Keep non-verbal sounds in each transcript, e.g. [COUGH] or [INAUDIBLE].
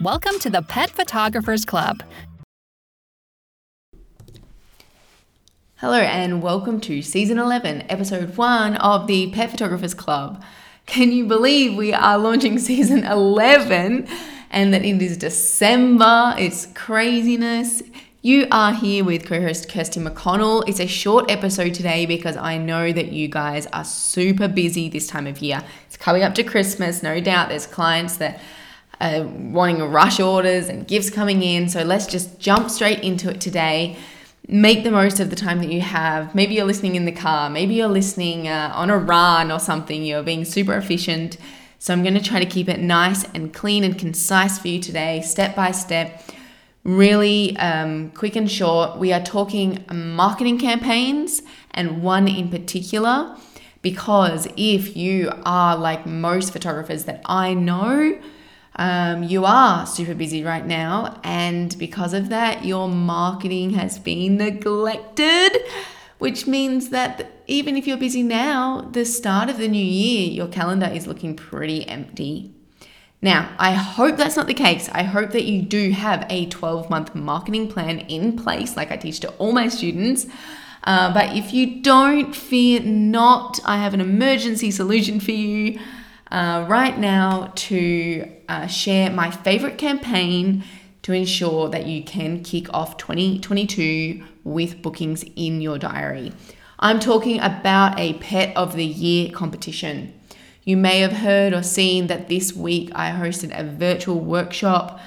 Welcome to the Pet Photographers Club. Hello, and welcome to season 11, episode 1 of the Pet Photographers Club. Can you believe we are launching [LAUGHS] season 11 and that it is December? It's craziness. You are here with co host Kirsty McConnell. It's a short episode today because I know that you guys are super busy this time of year. It's coming up to Christmas, no doubt. There's clients that are wanting rush orders and gifts coming in. So let's just jump straight into it today. Make the most of the time that you have. Maybe you're listening in the car, maybe you're listening uh, on a run or something. You're being super efficient. So I'm going to try to keep it nice and clean and concise for you today, step by step really um, quick and short. We are talking marketing campaigns and one in particular, because if you are like most photographers that I know, um, you are super busy right now, and because of that, your marketing has been neglected, which means that even if you're busy now, the start of the new year, your calendar is looking pretty empty. Now, I hope that's not the case. I hope that you do have a 12 month marketing plan in place, like I teach to all my students. Uh, but if you don't, fear not. I have an emergency solution for you uh, right now to uh, share my favorite campaign to ensure that you can kick off 2022 with bookings in your diary. I'm talking about a Pet of the Year competition. You may have heard or seen that this week I hosted a virtual workshop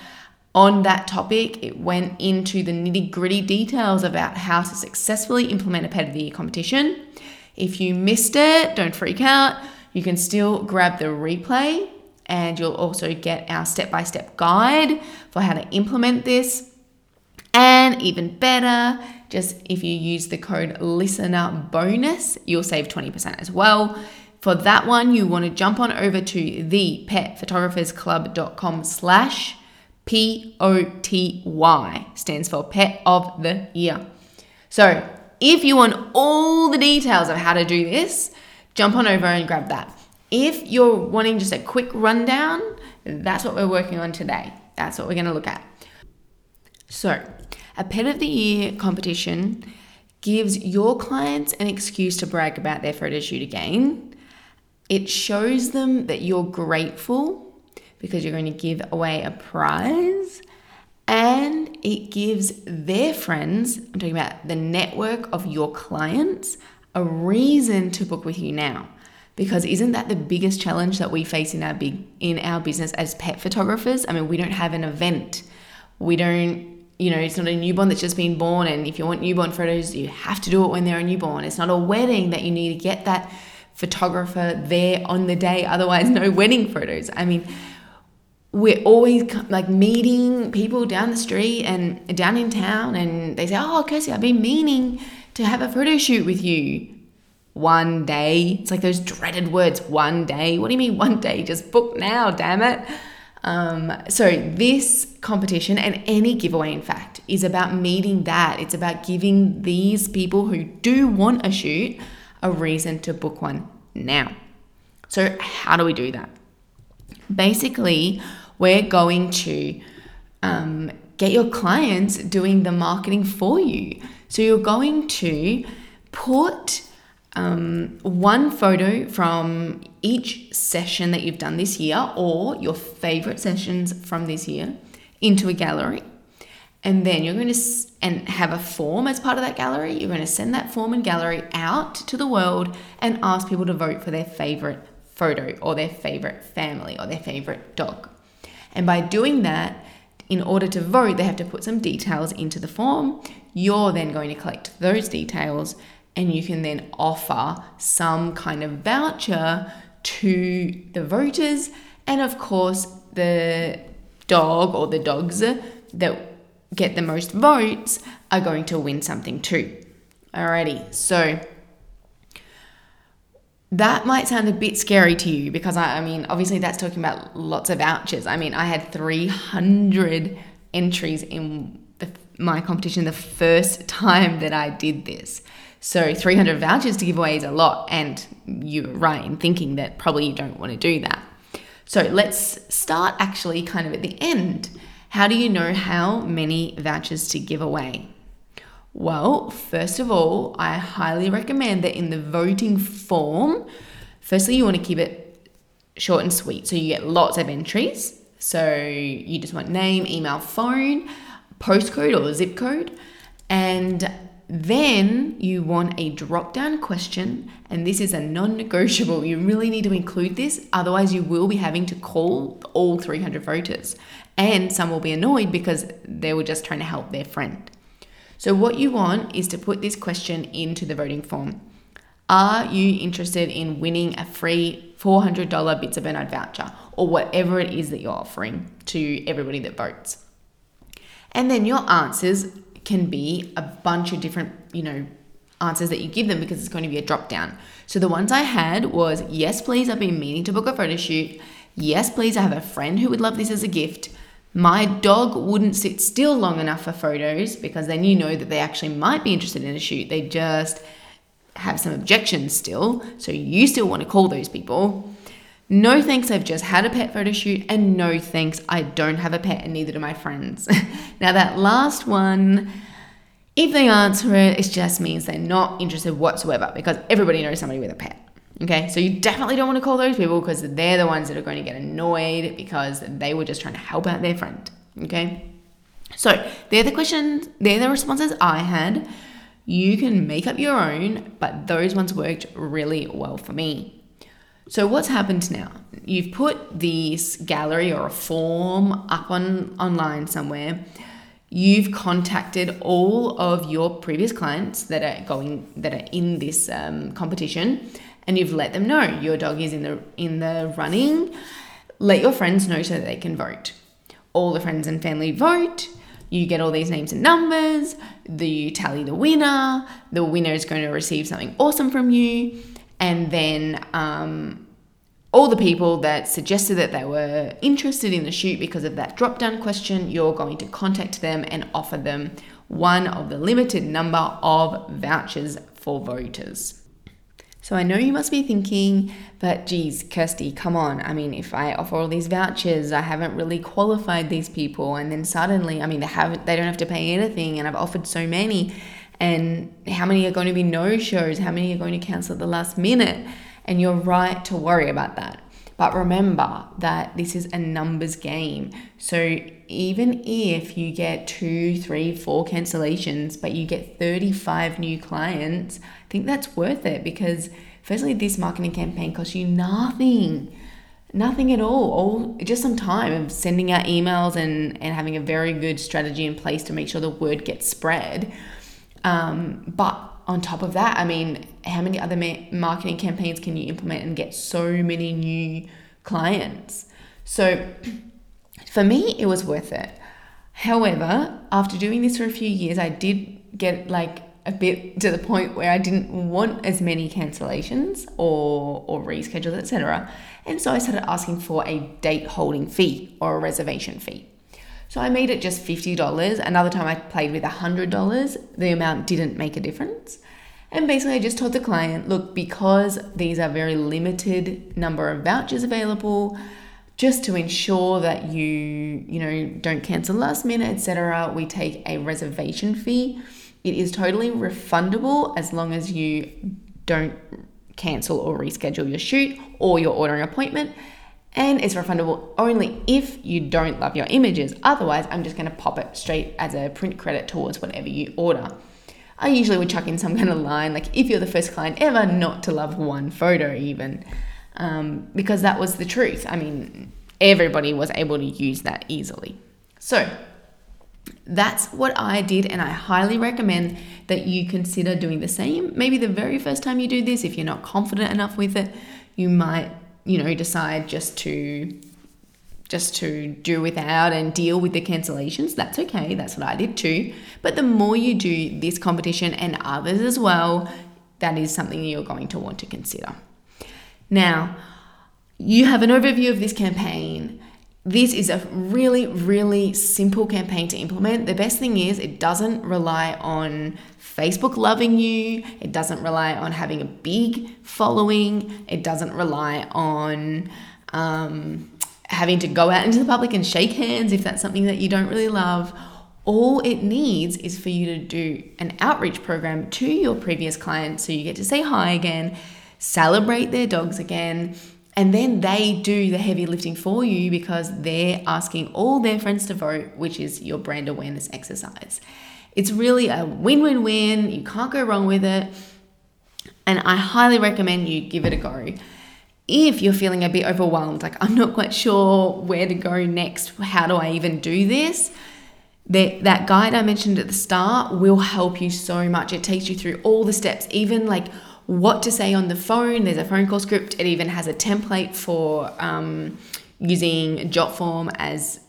on that topic. It went into the nitty gritty details about how to successfully implement a Pet of the Year competition. If you missed it, don't freak out. You can still grab the replay and you'll also get our step by step guide for how to implement this. And even better, just if you use the code listener bonus, you'll save 20% as well. For that one, you want to jump on over to thepetphotographersclub.com slash P-O-T-Y, stands for Pet of the Year. So if you want all the details of how to do this, jump on over and grab that. If you're wanting just a quick rundown, that's what we're working on today. That's what we're going to look at. So, a Pet of the Year competition gives your clients an excuse to brag about their photo shoot again it shows them that you're grateful because you're going to give away a prize. And it gives their friends, I'm talking about the network of your clients, a reason to book with you now. Because isn't that the biggest challenge that we face in our big in our business as pet photographers? I mean, we don't have an event. We don't you know, it's not a newborn that's just been born. And if you want newborn photos, you have to do it when they're a newborn. It's not a wedding that you need to get that photographer there on the day, otherwise, no [LAUGHS] wedding photos. I mean, we're always like meeting people down the street and down in town, and they say, Oh, Kirsty, I've been meaning to have a photo shoot with you one day. It's like those dreaded words, one day. What do you mean, one day? Just book now, damn it. Um, so, this competition and any giveaway, in fact, is about meeting that. It's about giving these people who do want a shoot a reason to book one now. So, how do we do that? Basically, we're going to um, get your clients doing the marketing for you. So, you're going to put um, one photo from each session that you've done this year or your favorite sessions from this year into a gallery. And then you're going to and have a form as part of that gallery. You're going to send that form and gallery out to the world and ask people to vote for their favorite photo or their favorite family or their favorite dog. And by doing that in order to vote they have to put some details into the form you're then going to collect those details and you can then offer some kind of voucher to the voters and of course the dog or the dogs that get the most votes are going to win something too. Alrighty, so that might sound a bit scary to you because I, I mean, obviously, that's talking about lots of vouchers. I mean, I had 300 entries in my competition the first [LAUGHS] time that I did this. So 300 vouchers to give away is a lot, and you're right in thinking that probably you don't want to do that. So let's start actually kind of at the end. How do you know how many vouchers to give away? Well, first of all, I highly recommend that in the voting form, firstly, you want to keep it short and sweet. So you get lots of entries. So you just want name, email, phone, postcode or zip code. And then you want a drop down question, and this is a non negotiable. You really need to include this, otherwise, you will be having to call all 300 voters. And some will be annoyed because they were just trying to help their friend. So, what you want is to put this question into the voting form Are you interested in winning a free $400 Bits of Bernard voucher or whatever it is that you're offering to everybody that votes? And then your answers can be a bunch of different, you know, answers that you give them because it's going to be a drop down. So the ones I had was yes, please, I've been meaning to book a photo shoot. Yes, please, I have a friend who would love this as a gift. My dog wouldn't sit still long enough for photos because then you know that they actually might be interested in a shoot. They just have some objections still. So you still want to call those people. No thanks, I've just had a pet photo shoot, and no thanks, I don't have a pet, and neither do my friends. [LAUGHS] now, that last one, if they answer it, it just means they're not interested whatsoever because everybody knows somebody with a pet. Okay, so you definitely don't want to call those people because they're the ones that are going to get annoyed because they were just trying to help out their friend. Okay, so they're the questions, they're the responses I had. You can make up your own, but those ones worked really well for me. So what's happened now? You've put this gallery or a form up on online somewhere. You've contacted all of your previous clients that are going that are in this um, competition and you've let them know your dog is in the in the running, let your friends know so that they can vote. All the friends and family vote. You get all these names and numbers. The, you tally the winner. The winner is going to receive something awesome from you, and then um, all the people that suggested that they were interested in the shoot because of that drop down question, you're going to contact them and offer them one of the limited number of vouchers for voters. So I know you must be thinking, but geez, Kirsty, come on. I mean, if I offer all these vouchers, I haven't really qualified these people, and then suddenly, I mean, they haven't, they don't have to pay anything, and I've offered so many, and how many are going to be no shows? How many are going to cancel at the last minute? And you're right to worry about that. But remember that this is a numbers game. So even if you get two, three, four cancellations, but you get 35 new clients, I think that's worth it because, firstly, this marketing campaign costs you nothing. Nothing at all, all just some time of sending out emails and, and having a very good strategy in place to make sure the word gets spread. Um, but on top of that, I mean, how many other ma- marketing campaigns can you implement and get so many new clients? So [CLEARS THROAT] for me, it was worth it. However, after doing this for a few years, I did get like a bit to the point where I didn't want as many cancellations or or reschedules, etc. And so I started asking for a date holding fee or a reservation fee. So I made it just $50. Another time I played with $100. The amount didn't make a difference. And basically I just told the client, look, because these are very limited number of vouchers available, just to ensure that you you know don't cancel last minute etc we take a reservation fee it is totally refundable as long as you don't cancel or reschedule your shoot or your ordering appointment and it's refundable only if you don't love your images otherwise i'm just going to pop it straight as a print credit towards whatever you order i usually would chuck in some [LAUGHS] kind of line like if you're the first client ever not to love one photo even um, because that was the truth. I mean, everybody was able to use that easily. So, that's what I did, and I highly recommend that you consider doing the same. Maybe the very first time you do this, if you're not confident enough with it, you might, you know, decide just to just to do without and deal with the cancellations. That's okay. That's what I did too. But the more you do this competition and others as well, that is something you're going to want to consider. Now, you have an overview of this campaign. This is a really, really simple campaign to implement. The best thing is it doesn't rely on Facebook loving you, it doesn't rely on having a big following, it doesn't rely on um, having to go out into the public and shake hands if that's something that you don't really love. All it needs is for you to do an outreach program to your previous clients so you get to say hi again, celebrate their dogs again, and then they do the heavy lifting for you because they're asking all their friends to vote, which is your brand awareness exercise. It's really a win win win. You can't go wrong with it. And I highly recommend you give it a go. If you're feeling a bit overwhelmed, like I'm not quite sure where to go next, how do I even do this? That, that guide I mentioned at the start will help you so much. It takes you through all the steps, even like what to say on the phone. There's a phone call script. It even has a template for um, using Jotform as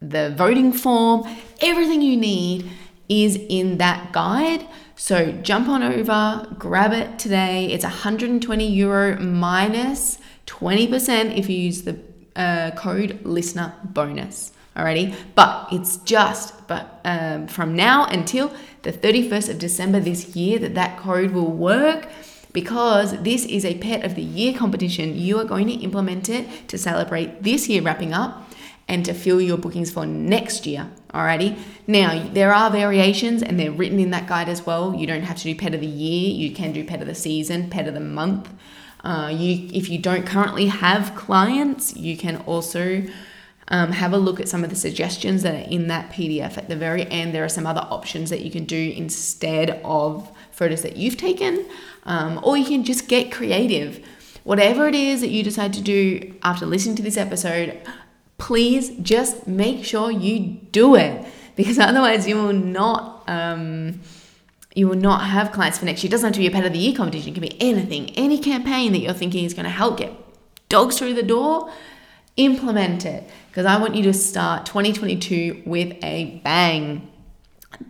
the voting form. Everything you need is in that guide. So jump on over, grab it today. It's 120 euro minus 20% if you use the uh, code listener bonus. Alrighty, but it's just but um, from now until the 31st of December this year that that code will work because this is a pet of the year competition. You are going to implement it to celebrate this year wrapping up and to fill your bookings for next year. Alrighty. Now there are variations and they're written in that guide as well. You don't have to do pet of the year. You can do pet of the season, pet of the month. Uh, you, if you don't currently have clients, you can also um, have a look at some of the suggestions that are in that PDF at the very end. There are some other options that you can do instead of photos that you've taken, um, or you can just get creative. Whatever it is that you decide to do after listening to this episode, please just make sure you do it because [LAUGHS] otherwise you will not um, you will not have clients for next year. It doesn't have to be a pet of the year competition. It can be anything, any campaign that you're thinking is going to help get dogs through the door. Implement it because I want you to start 2022 with a bang.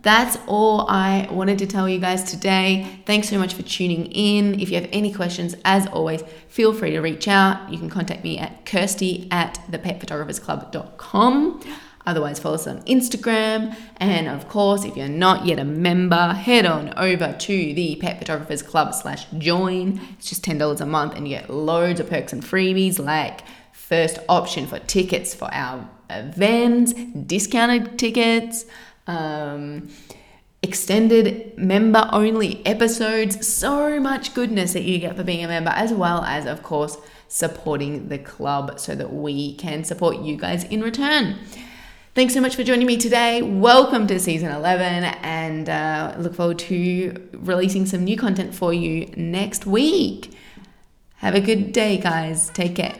That's all I wanted to tell you guys today. Thanks so much for tuning in. If you have any questions, as always, feel free to reach out. You can contact me at kirsty at thepetphotographersclub.com. Otherwise, follow us on Instagram. And of course, if you're not yet a member, head on over to the Pet Photographers Club slash join. It's just $10 a month and you get loads of perks and freebies like first option for tickets for our events, discounted tickets, um, extended member only episodes, so much goodness that you get for being a member, as well as, of course, supporting the club so that we can support you guys in return. Thanks so much for joining me today. Welcome to season 11, and uh, look forward to releasing some new content for you next week. Have a good day, guys. Take care.